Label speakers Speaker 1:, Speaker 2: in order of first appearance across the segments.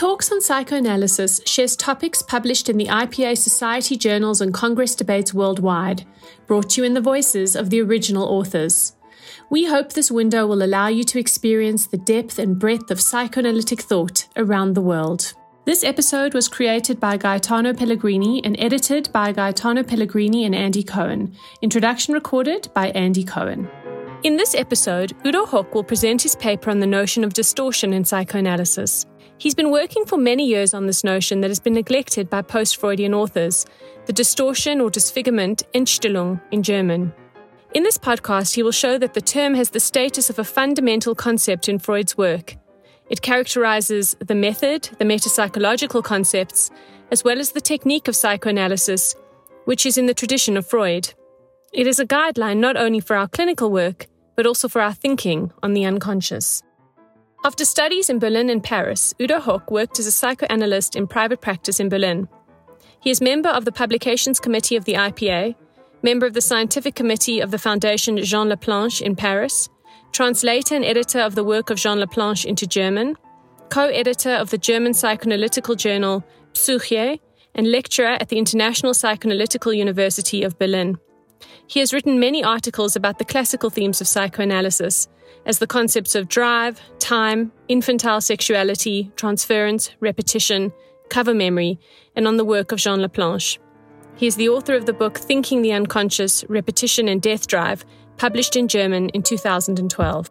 Speaker 1: Talks on Psychoanalysis shares topics published in the IPA Society journals and Congress debates worldwide, brought to you in the voices of the original authors. We hope this window will allow you to experience the depth and breadth of psychoanalytic thought around the world. This episode was created by Gaetano Pellegrini and edited by Gaetano Pellegrini and Andy Cohen. Introduction recorded by Andy Cohen. In this episode, Udo Hock will present his paper on the notion of distortion in psychoanalysis. He's been working for many years on this notion that has been neglected by post Freudian authors the distortion or disfigurement, Entstellung in German. In this podcast, he will show that the term has the status of a fundamental concept in Freud's work. It characterizes the method, the metapsychological concepts, as well as the technique of psychoanalysis, which is in the tradition of Freud. It is a guideline not only for our clinical work, but also for our thinking on the unconscious. After studies in Berlin and Paris, Udo Hock worked as a psychoanalyst in private practice in Berlin. He is member of the Publications Committee of the IPA, member of the Scientific Committee of the Foundation Jean Laplanche in Paris, translator and editor of the work of Jean Laplanche into German, co editor of the German psychoanalytical journal Psyche, and lecturer at the International Psychoanalytical University of Berlin. He has written many articles about the classical themes of psychoanalysis as the concepts of drive, time, infantile sexuality, transference, repetition, cover memory, and on the work of Jean Laplanche. He is the author of the book Thinking the Unconscious Repetition and Death Drive, published in German in 2012.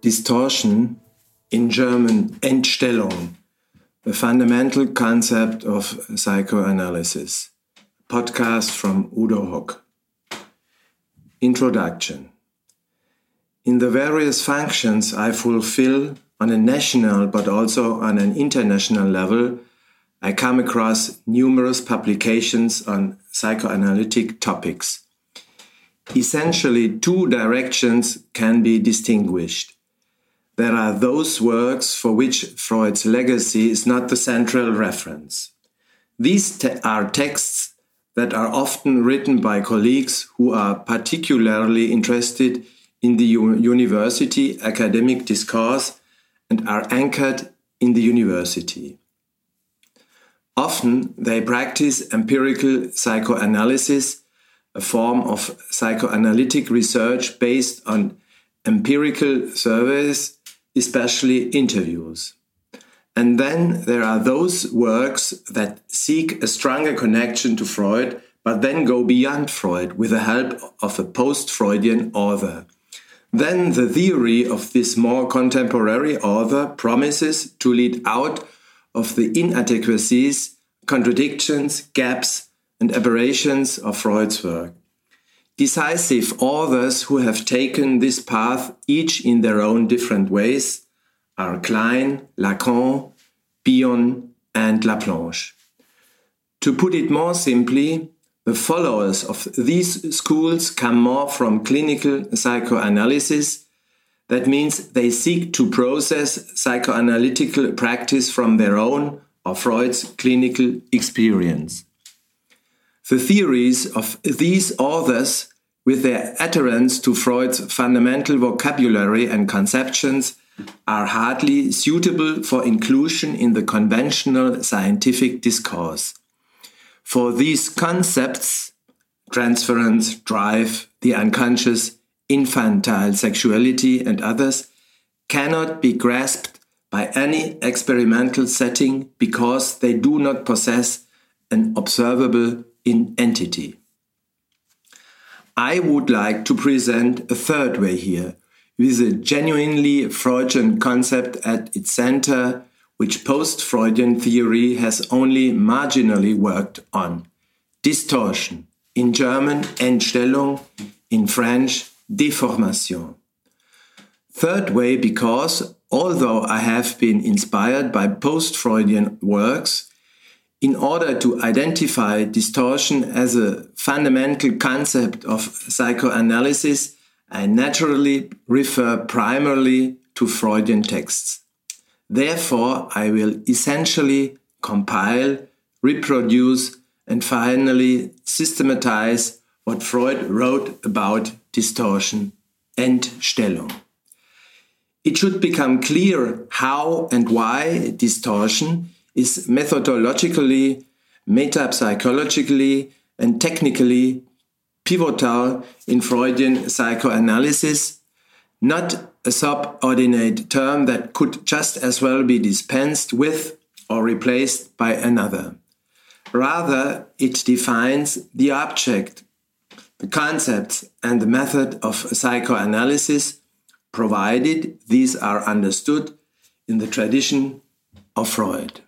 Speaker 2: Distortion, in German Entstellung, a fundamental concept of psychoanalysis. Podcast from Udo Hock. Introduction In the various functions I fulfill on a national but also on an international level, I come across numerous publications on psychoanalytic topics. Essentially, two directions can be distinguished. There are those works for which Freud's legacy is not the central reference. These te are texts that are often written by colleagues who are particularly interested in the university academic discourse and are anchored in the university. Often they practice empirical psychoanalysis, a form of psychoanalytic research based on empirical surveys, especially interviews. And then there are those works that seek a stronger connection to Freud, but then go beyond Freud with the help of a post Freudian author. Then the theory of this more contemporary author promises to lead out of the inadequacies, contradictions, gaps, and aberrations of Freud's work. Decisive authors who have taken this path, each in their own different ways, are Klein, Lacan, Bion, and Laplanche. To put it more simply, the followers of these schools come more from clinical psychoanalysis. That means they seek to process psychoanalytical practice from their own or Freud's clinical experience. The theories of these authors, with their adherence to Freud's fundamental vocabulary and conceptions, are hardly suitable for inclusion in the conventional scientific discourse. For these concepts, transference, drive, the unconscious, infantile sexuality, and others, cannot be grasped by any experimental setting because they do not possess an observable entity. I would like to present a third way here with a genuinely Freudian concept at its center, which post Freudian theory has only marginally worked on. Distortion. In German, Entstellung. In French, Deformation. Third way, because although I have been inspired by post Freudian works, in order to identify distortion as a fundamental concept of psychoanalysis, I naturally refer primarily to Freudian texts. Therefore, I will essentially compile, reproduce, and finally systematize what Freud wrote about distortion, and Stellung. it should become clear how and why distortion is methodologically, metapsychologically, and technically pivotal in Freudian psychoanalysis, not a subordinate term that could just as well be dispensed with or replaced by another. Rather, it defines the object, the concepts, and the method of psychoanalysis, provided these are understood in the tradition of Freud.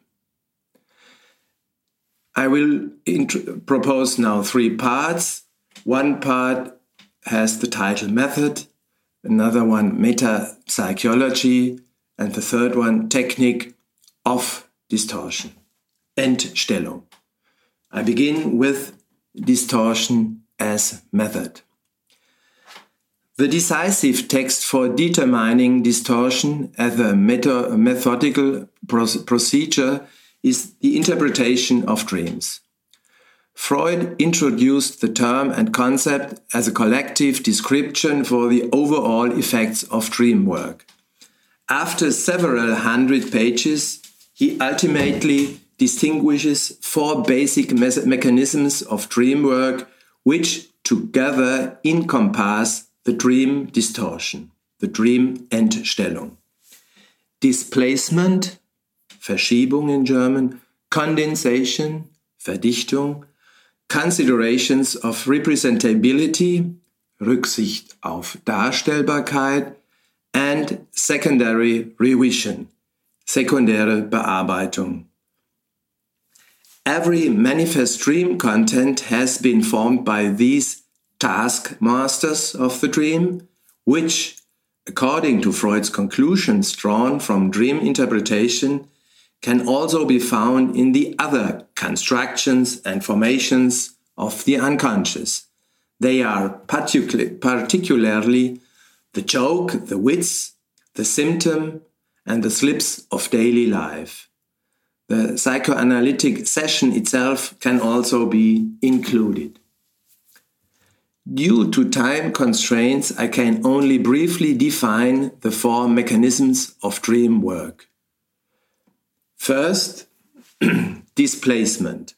Speaker 2: I will propose now three parts. One part has the title Method, another one Meta Psychology, and the third one Technique of Distortion. Entstellung. I begin with distortion as method. The decisive text for determining distortion as a methodical procedure is the interpretation of dreams. Freud introduced the term and concept as a collective description for the overall effects of dream work. After several hundred pages, he ultimately distinguishes four basic me mechanisms of dream work which together encompass the dream distortion, the dream Entstellung. Displacement, Verschiebung in German, condensation, Verdichtung, considerations of representability, Rücksicht auf Darstellbarkeit, and secondary revision, sekundäre Bearbeitung. Every manifest dream content has been formed by these taskmasters of the dream, which, according to Freud's conclusions drawn from dream interpretation, can also be found in the other constructions and formations of the unconscious. They are particu particularly the joke, the wits, the symptom, and the slips of daily life. The psychoanalytic session itself can also be included. Due to time constraints, I can only briefly define the four mechanisms of dream work. First, displacement.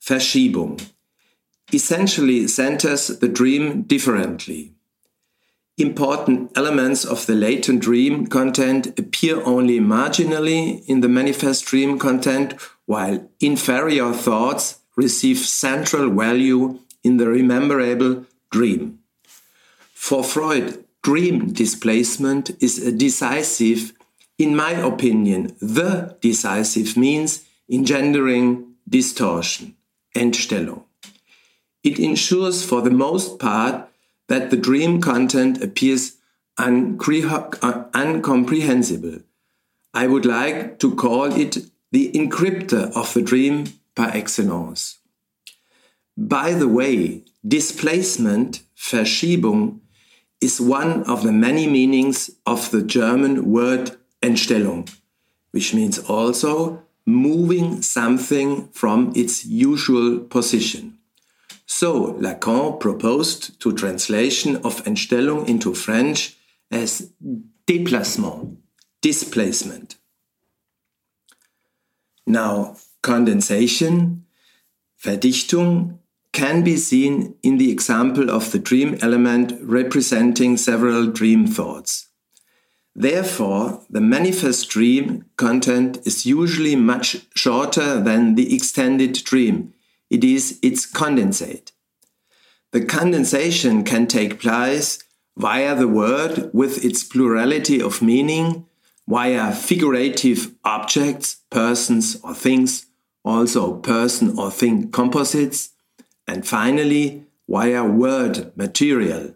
Speaker 2: Verschiebung essentially centers the dream differently. Important elements of the latent dream content appear only marginally in the manifest dream content, while inferior thoughts receive central value in the rememberable dream. For Freud, dream displacement is a decisive, in my opinion, the decisive means engendering distortion, Entstellung. It ensures for the most part that the dream content appears uh, uncomprehensible. I would like to call it the encryptor of the dream par excellence. By the way, displacement, Verschiebung, is one of the many meanings of the German word Entstellung, which means also moving something from its usual position. So Lacan proposed to translation of Entstellung into French as déplacement, displacement. Now, condensation, Verdichtung, can be seen in the example of the dream element representing several dream thoughts. Therefore, the manifest dream content is usually much shorter than the extended dream it is its condensate. The condensation can take place via the word with its plurality of meaning, via figurative objects, persons or things, also person or thing composites, and finally via word material.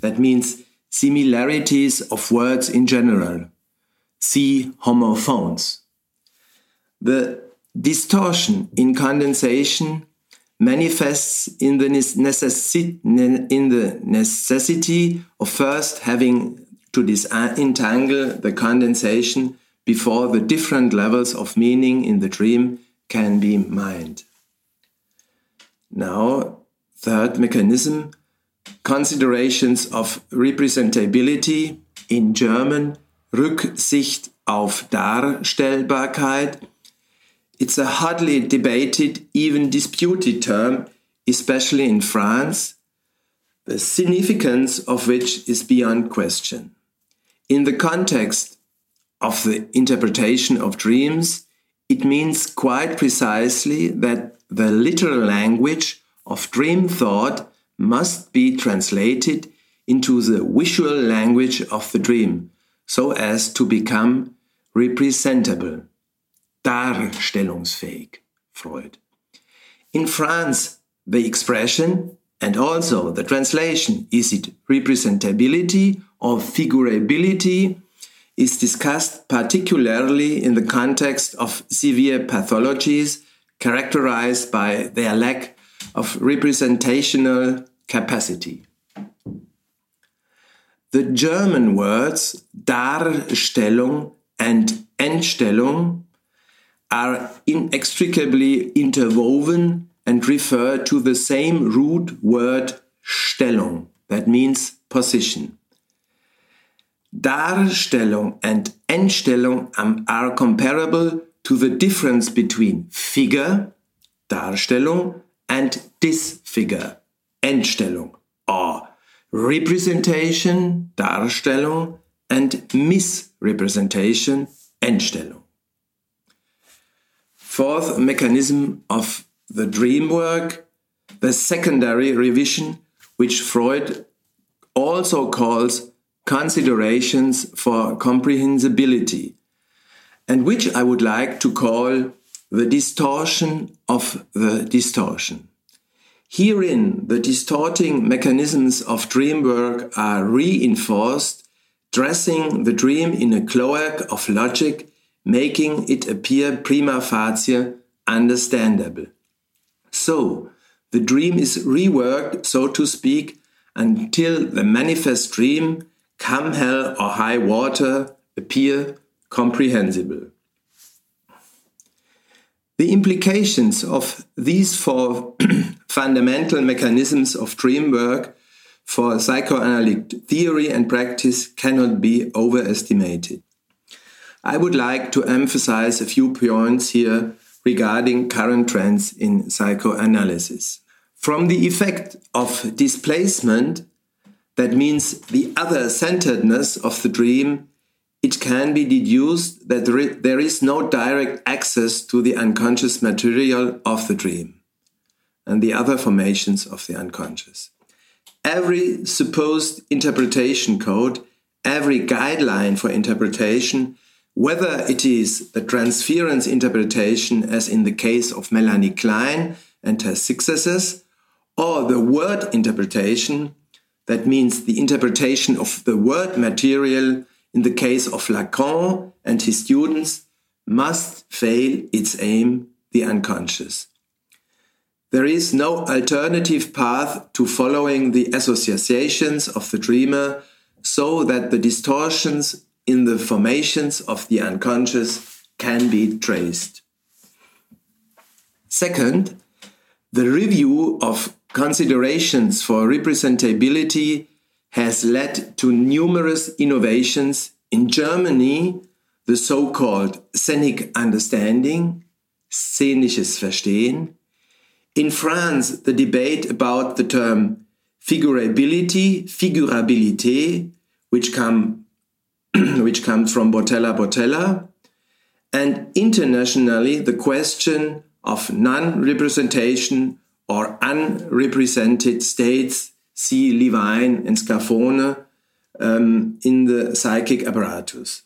Speaker 2: That means similarities of words in general. See homophones. The distortion in condensation manifests in the, necessi in the necessity of first having to disentangle the condensation before the different levels of meaning in the dream can be mined. Now, third mechanism considerations of representability, in German Rücksicht auf Darstellbarkeit. It's a hotly debated, even disputed term, especially in France, the significance of which is beyond question. In the context of the interpretation of dreams, it means quite precisely that the literal language of dream thought must be translated into the visual language of the dream so as to become representable, darstellungsfähig, Freud. In France, the expression and also the translation, is it representability or figurability, is discussed particularly in the context of severe pathologies characterized by their lack of representational capacity. The German words Darstellung and Entstellung are inextricably interwoven and refer to the same root word Stellung, that means position. Darstellung and Entstellung are comparable to the difference between figure, Darstellung, and disfigure, Entstellung, or representation, Darstellung, and misrepresentation, Entstellung. Fourth mechanism of the dream work, the secondary revision, which Freud also calls considerations for comprehensibility, and which I would like to call the distortion of the distortion. Herein, the distorting mechanisms of dream work are reinforced, dressing the dream in a cloak of logic, making it appear prima facie understandable. So, the dream is reworked, so to speak, until the manifest dream, come hell or high water, appear comprehensible. The implications of these four fundamental mechanisms of dream work for psychoanalytic theory and practice cannot be overestimated. I would like to emphasize a few points here regarding current trends in psychoanalysis. From the effect of displacement, that means the other centeredness of the dream, it can be deduced that there is no direct access to the unconscious material of the dream and the other formations of the unconscious. Every supposed interpretation code, every guideline for interpretation whether it is the transference interpretation, as in the case of Melanie Klein and her successors, or the word interpretation, that means the interpretation of the word material in the case of Lacan and his students, must fail its aim, the unconscious. There is no alternative path to following the associations of the dreamer so that the distortions in the formations of the unconscious can be traced. Second, the review of considerations for representability has led to numerous innovations in Germany, the so called scenic understanding, szenisches Verstehen. In France, the debate about the term figurability, figurabilité, which come which comes from Botella Botella, and internationally the question of non representation or unrepresented states, see Levine and Scarfone, um, in the psychic apparatus.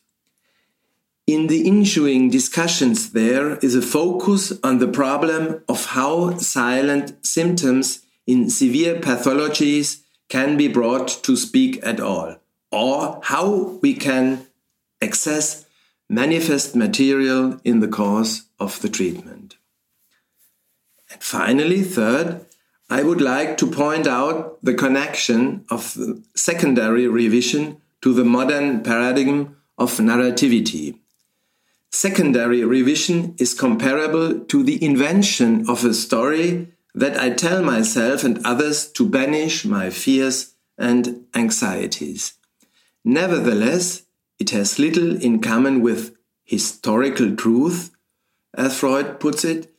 Speaker 2: In the ensuing discussions, there is a focus on the problem of how silent symptoms in severe pathologies can be brought to speak at all or how we can access manifest material in the course of the treatment. And finally, third, I would like to point out the connection of secondary revision to the modern paradigm of narrativity. Secondary revision is comparable to the invention of a story that I tell myself and others to banish my fears and anxieties. Nevertheless, it has little in common with historical truth, as Freud puts it.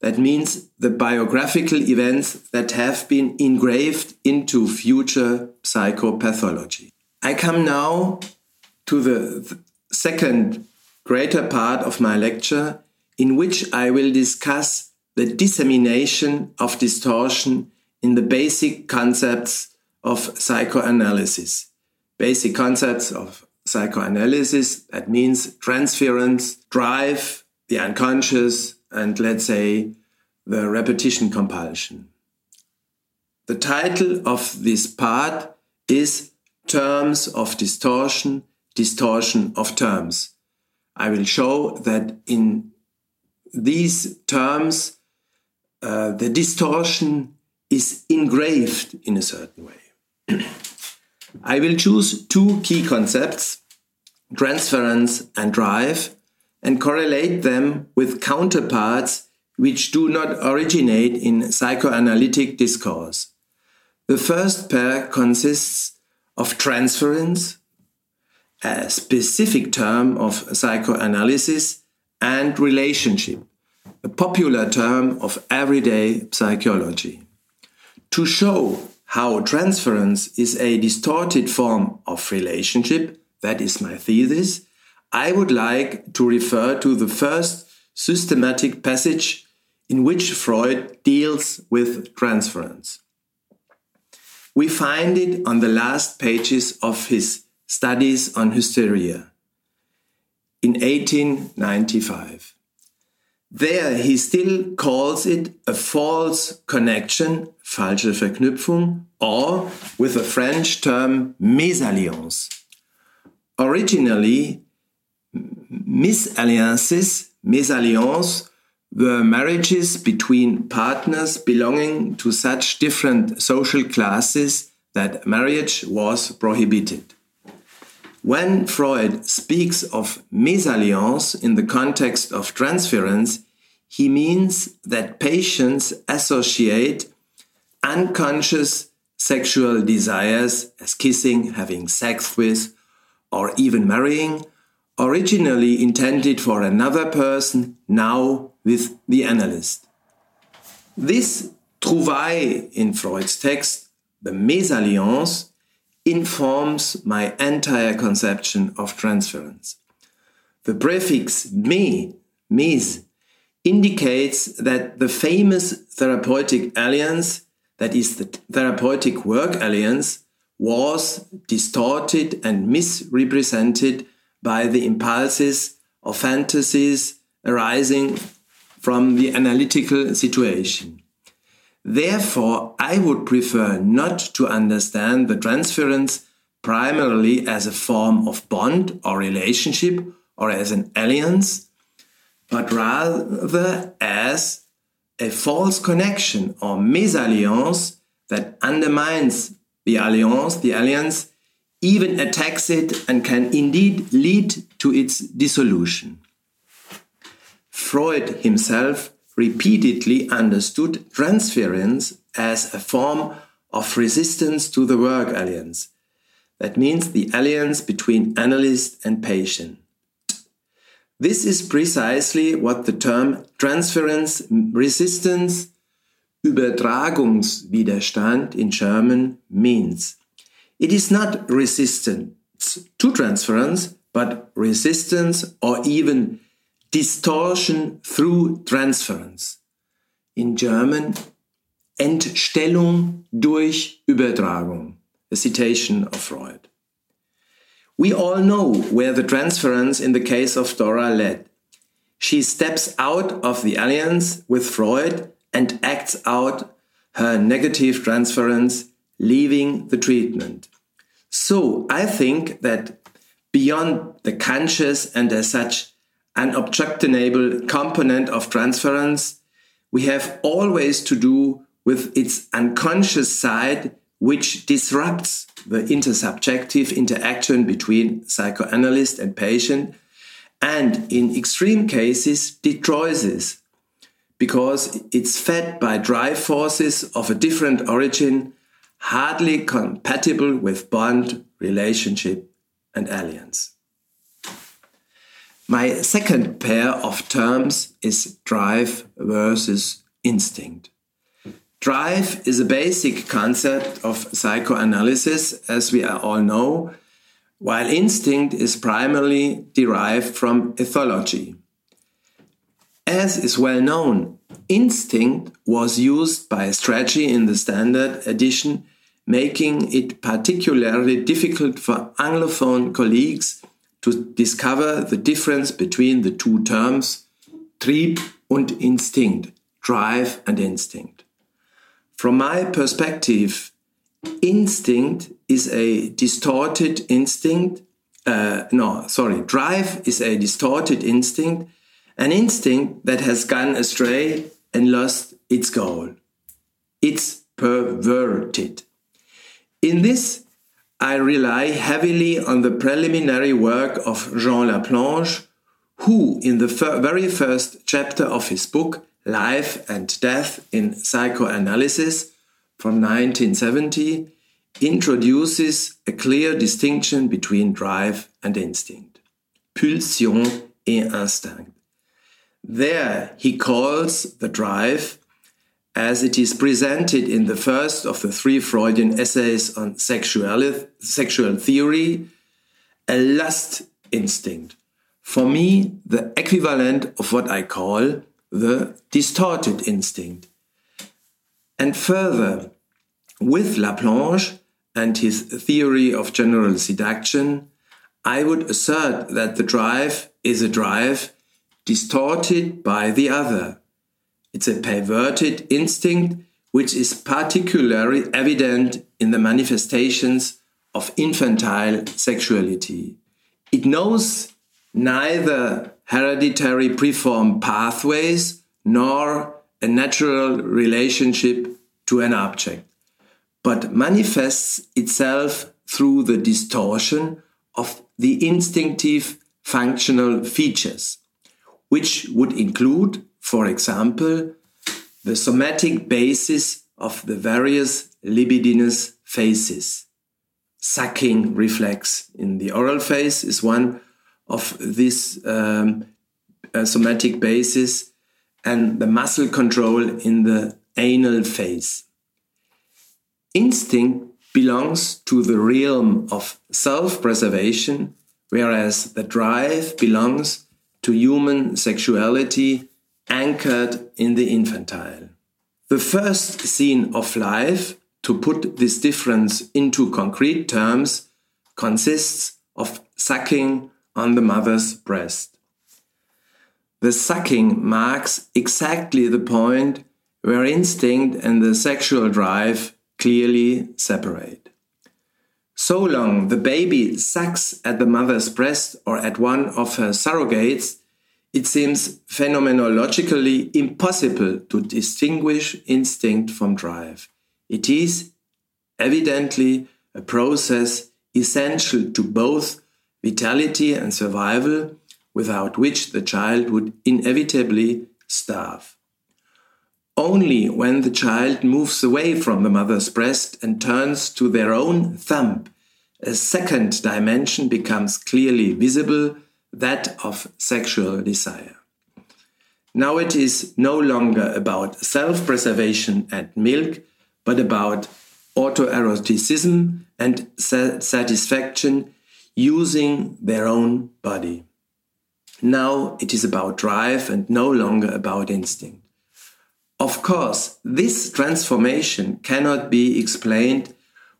Speaker 2: That means the biographical events that have been engraved into future psychopathology. I come now to the second greater part of my lecture, in which I will discuss the dissemination of distortion in the basic concepts of psychoanalysis. Basic concepts of psychoanalysis, that means transference, drive, the unconscious, and let's say the repetition compulsion. The title of this part is Terms of Distortion, Distortion of Terms. I will show that in these terms, uh, the distortion is engraved in a certain way. I will choose two key concepts, transference and drive, and correlate them with counterparts which do not originate in psychoanalytic discourse. The first pair consists of transference, a specific term of psychoanalysis, and relationship, a popular term of everyday psychology. To show how transference is a distorted form of relationship, that is my thesis, I would like to refer to the first systematic passage in which Freud deals with transference. We find it on the last pages of his Studies on Hysteria in 1895. There he still calls it a false connection, falsche Verknüpfung, or with a French term, mésalliance. Originally, misalliances, mésalliances, were marriages between partners belonging to such different social classes that marriage was prohibited. When Freud speaks of mésalliance in the context of transference, he means that patients associate unconscious sexual desires as kissing, having sex with, or even marrying, originally intended for another person, now with the analyst. This trouvaille in Freud's text, the mésalliance, informs my entire conception of transference. The prefix me, mes, indicates that the famous therapeutic alliance, that is the therapeutic work alliance, was distorted and misrepresented by the impulses or fantasies arising from the analytical situation. Therefore, I would prefer not to understand the transference primarily as a form of bond or relationship or as an alliance, but rather as a false connection or mésalliance that undermines the alliance, the alliance, even attacks it and can indeed lead to its dissolution. Freud himself repeatedly understood transference as a form of resistance to the work alliance. That means the alliance between analyst and patient. This is precisely what the term transference resistance, Übertragungswiderstand in German means. It is not resistance to transference, but resistance or even distortion through transference. In German, Entstellung durch Übertragung, a citation of Freud. We all know where the transference in the case of Dora led. She steps out of the alliance with Freud and acts out her negative transference, leaving the treatment. So I think that beyond the conscious and as such an objectionable component of transference, we have always to do with its unconscious side, which disrupts the intersubjective interaction between psychoanalyst and patient, and in extreme cases, destroys this because it's fed by drive forces of a different origin, hardly compatible with bond relationship and alliance. My second pair of terms is drive versus instinct. Drive is a basic concept of psychoanalysis, as we all know, while instinct is primarily derived from ethology. As is well known, instinct was used by Strachey in the Standard Edition, making it particularly difficult for Anglophone colleagues to discover the difference between the two terms Trieb und Instinkt, drive and instinct. From my perspective, instinct is a distorted instinct. Uh, no, sorry, drive is a distorted instinct, an instinct that has gone astray and lost its goal. It's perverted. In this, I rely heavily on the preliminary work of Jean Laplanche, who, in the fir very first chapter of his book, Life and Death in Psychoanalysis, from 1970, introduces a clear distinction between drive and instinct. Pulsion et instinct. There he calls the drive, as it is presented in the first of the three Freudian essays on sexuality, sexual theory, a lust instinct. For me, the equivalent of what I call the distorted instinct. And further, with Laplanche and his theory of general seduction, I would assert that the drive is a drive distorted by the other. It's a perverted instinct which is particularly evident in the manifestations of infantile sexuality. It knows neither hereditary preformed pathways nor a natural relationship to an object but manifests itself through the distortion of the instinctive functional features, which would include, for example, the somatic basis of the various libidinous phases. Sucking reflex in the oral phase is one of this um, uh, somatic basis, and the muscle control in the anal phase. Instinct belongs to the realm of self preservation, whereas the drive belongs to human sexuality anchored in the infantile. The first scene of life, to put this difference into concrete terms, consists of sucking on the mother's breast. The sucking marks exactly the point where instinct and the sexual drive clearly separate. So long the baby sucks at the mother's breast or at one of her surrogates, it seems phenomenologically impossible to distinguish instinct from drive. It is evidently a process essential to both vitality and survival, without which the child would inevitably starve. Only when the child moves away from the mother's breast and turns to their own thumb, a second dimension becomes clearly visible, that of sexual desire. Now it is no longer about self preservation and milk, but about autoeroticism and satisfaction using their own body. Now it is about drive and no longer about instinct. Of course, this transformation cannot be explained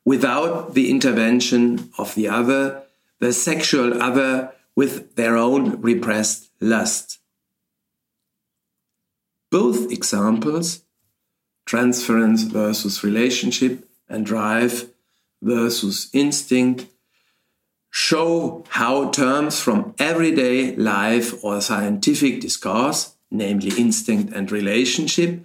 Speaker 2: without the intervention of the other, the sexual other with their own repressed lust. Both examples, transference versus relationship and drive versus instinct, show how terms from everyday life or scientific discourse namely instinct and relationship,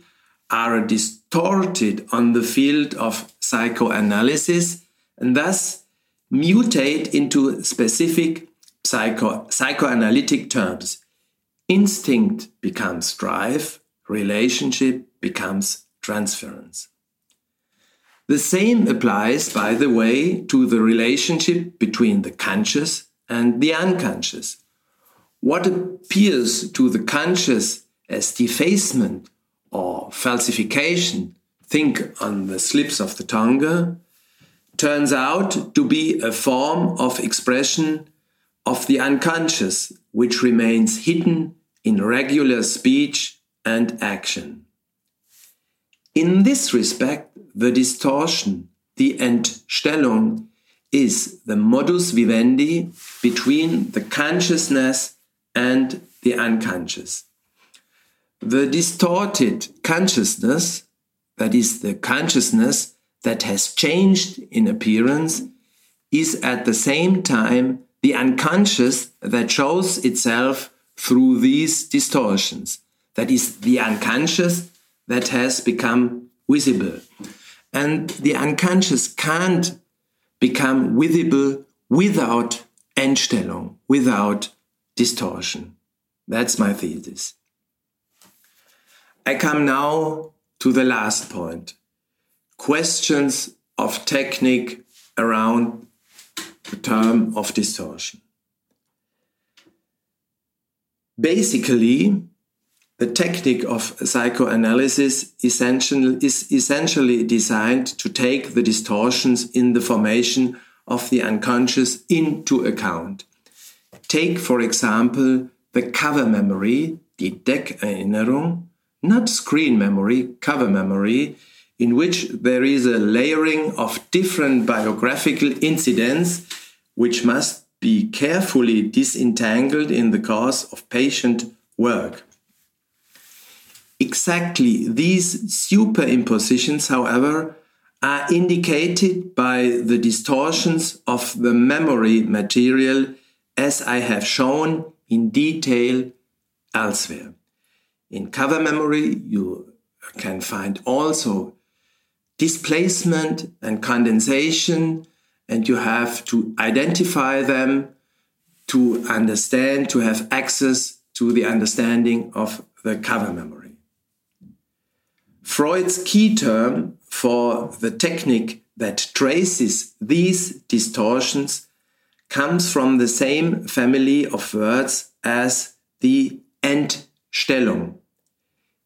Speaker 2: are distorted on the field of psychoanalysis and thus mutate into specific psycho psychoanalytic terms. Instinct becomes drive, relationship becomes transference. The same applies, by the way, to the relationship between the conscious and the unconscious. What appears to the conscious as defacement or falsification, think on the slips of the tongue, turns out to be a form of expression of the unconscious, which remains hidden in regular speech and action. In this respect, the distortion, the Entstellung, is the modus vivendi between the consciousness and the unconscious. The distorted consciousness, that is, the consciousness that has changed in appearance, is at the same time the unconscious that shows itself through these distortions. That is, the unconscious that has become visible. And the unconscious can't become visible without Entstellung, without distortion. That's my thesis. I come now to the last point questions of technique around term of distortion. Basically, the technique of psychoanalysis is essentially designed to take the distortions in the formation of the unconscious into account. Take, for example, the cover memory, die Deckerinnerung, not screen memory, cover memory, in which there is a layering of different biographical incidents which must be carefully disentangled in the course of patient work. Exactly these superimpositions, however, are indicated by the distortions of the memory material as I have shown in detail elsewhere. In cover memory, you can find also displacement and condensation, and you have to identify them to understand, to have access to the understanding of the cover memory. Freud's key term for the technique that traces these distortions comes from the same family of words as the Entstellung.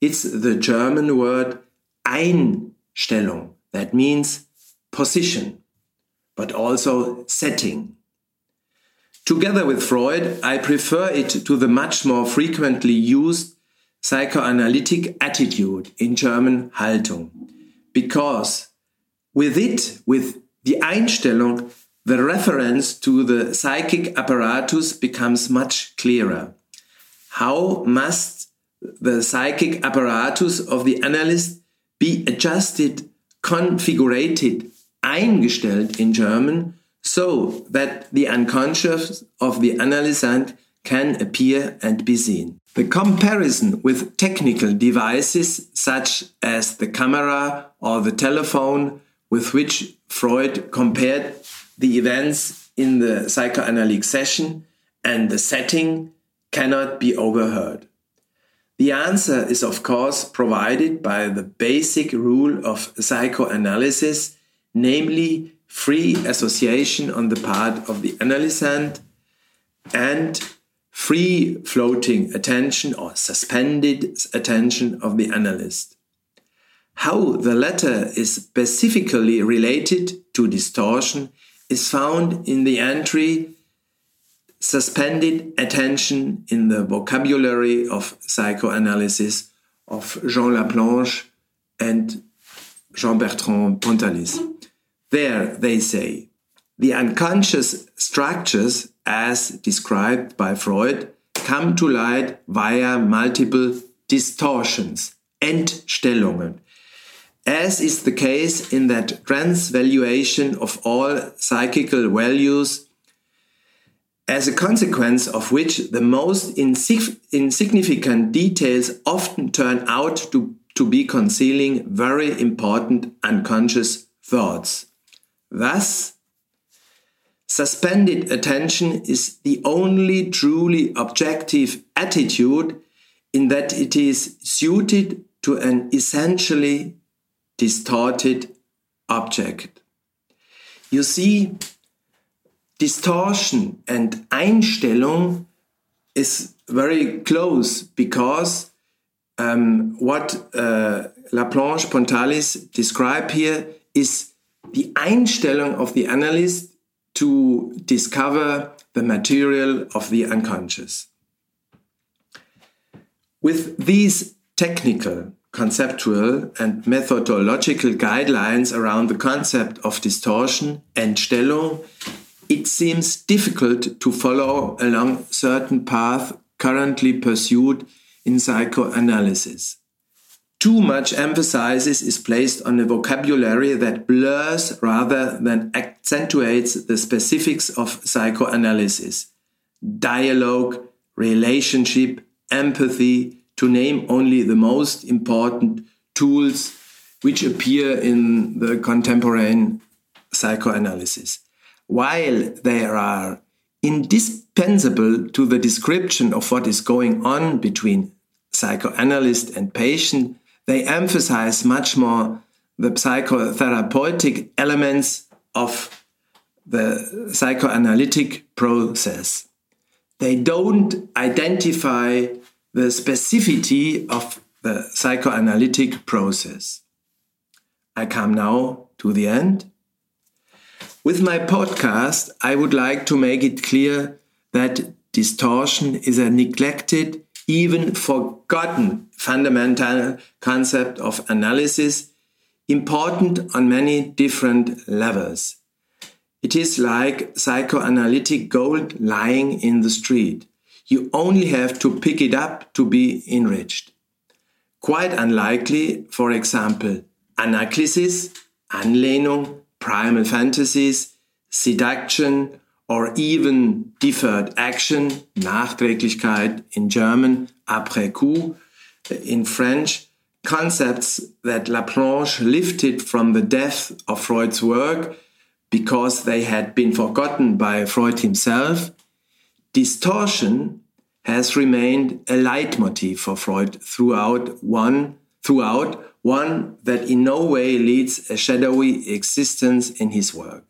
Speaker 2: It's the German word Einstellung, that means position, but also setting. Together with Freud, I prefer it to the much more frequently used psychoanalytic attitude in German Haltung. Because with it, with the Einstellung, the reference to the psychic apparatus becomes much clearer. How must the psychic apparatus of the analyst be adjusted, configured, eingestellt in German, so that the unconscious of the analysand can appear and be seen. The comparison with technical devices such as the camera or the telephone with which Freud compared the events in the psychoanalytic session and the setting cannot be overheard. The answer is, of course, provided by the basic rule of psychoanalysis, namely free association on the part of the analysand and free floating attention or suspended attention of the analyst. How the latter is specifically related to distortion is found in the entry Suspended Attention in the Vocabulary of Psychoanalysis of Jean Laplanche and Jean Bertrand Pontalis. There they say, the unconscious structures as described by Freud, come to light via multiple distortions, Entstellungen, as is the case in that transvaluation of all psychical values, as a consequence of which the most insignificant details often turn out to, to be concealing very important unconscious thoughts. Thus, Suspended attention is the only truly objective attitude in that it is suited to an essentially distorted object. You see, distortion and Einstellung is very close because um, what uh, Laplanche Pontalis describe here is the Einstellung of the analyst to discover the material of the unconscious. With these technical, conceptual, and methodological guidelines around the concept of distortion Entstellung, it seems difficult to follow along certain path currently pursued in psychoanalysis. Too much emphasis is placed on a vocabulary that blurs rather than accentuates the specifics of psychoanalysis. Dialogue, relationship, empathy, to name only the most important tools which appear in the contemporary psychoanalysis. While they are indispensable to the description of what is going on between psychoanalyst and patient, they emphasize much more the psychotherapeutic elements of the psychoanalytic process. They don't identify the specificity of the psychoanalytic process. I come now to the end. With my podcast, I would like to make it clear that distortion is a neglected, even forgotten fundamental concept of analysis, important on many different levels. It is like psychoanalytic gold lying in the street. You only have to pick it up to be enriched. Quite unlikely, for example, Anaclisis, Anlehnung, primal fantasies, seduction, or even deferred action, Nachträglichkeit in German, après coup, in French, concepts that Laplanche lifted from the depth of Freud's work because they had been forgotten by Freud himself, distortion has remained a leitmotif for Freud throughout one throughout one that in no way leads a shadowy existence in his work.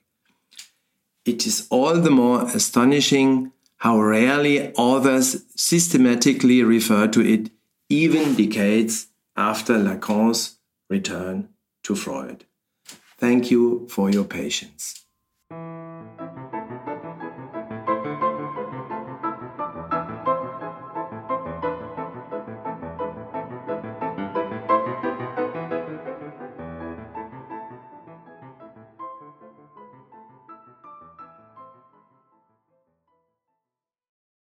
Speaker 2: It is all the more astonishing how rarely authors systematically refer to it even decades after Lacan's return to Freud. Thank you for your patience.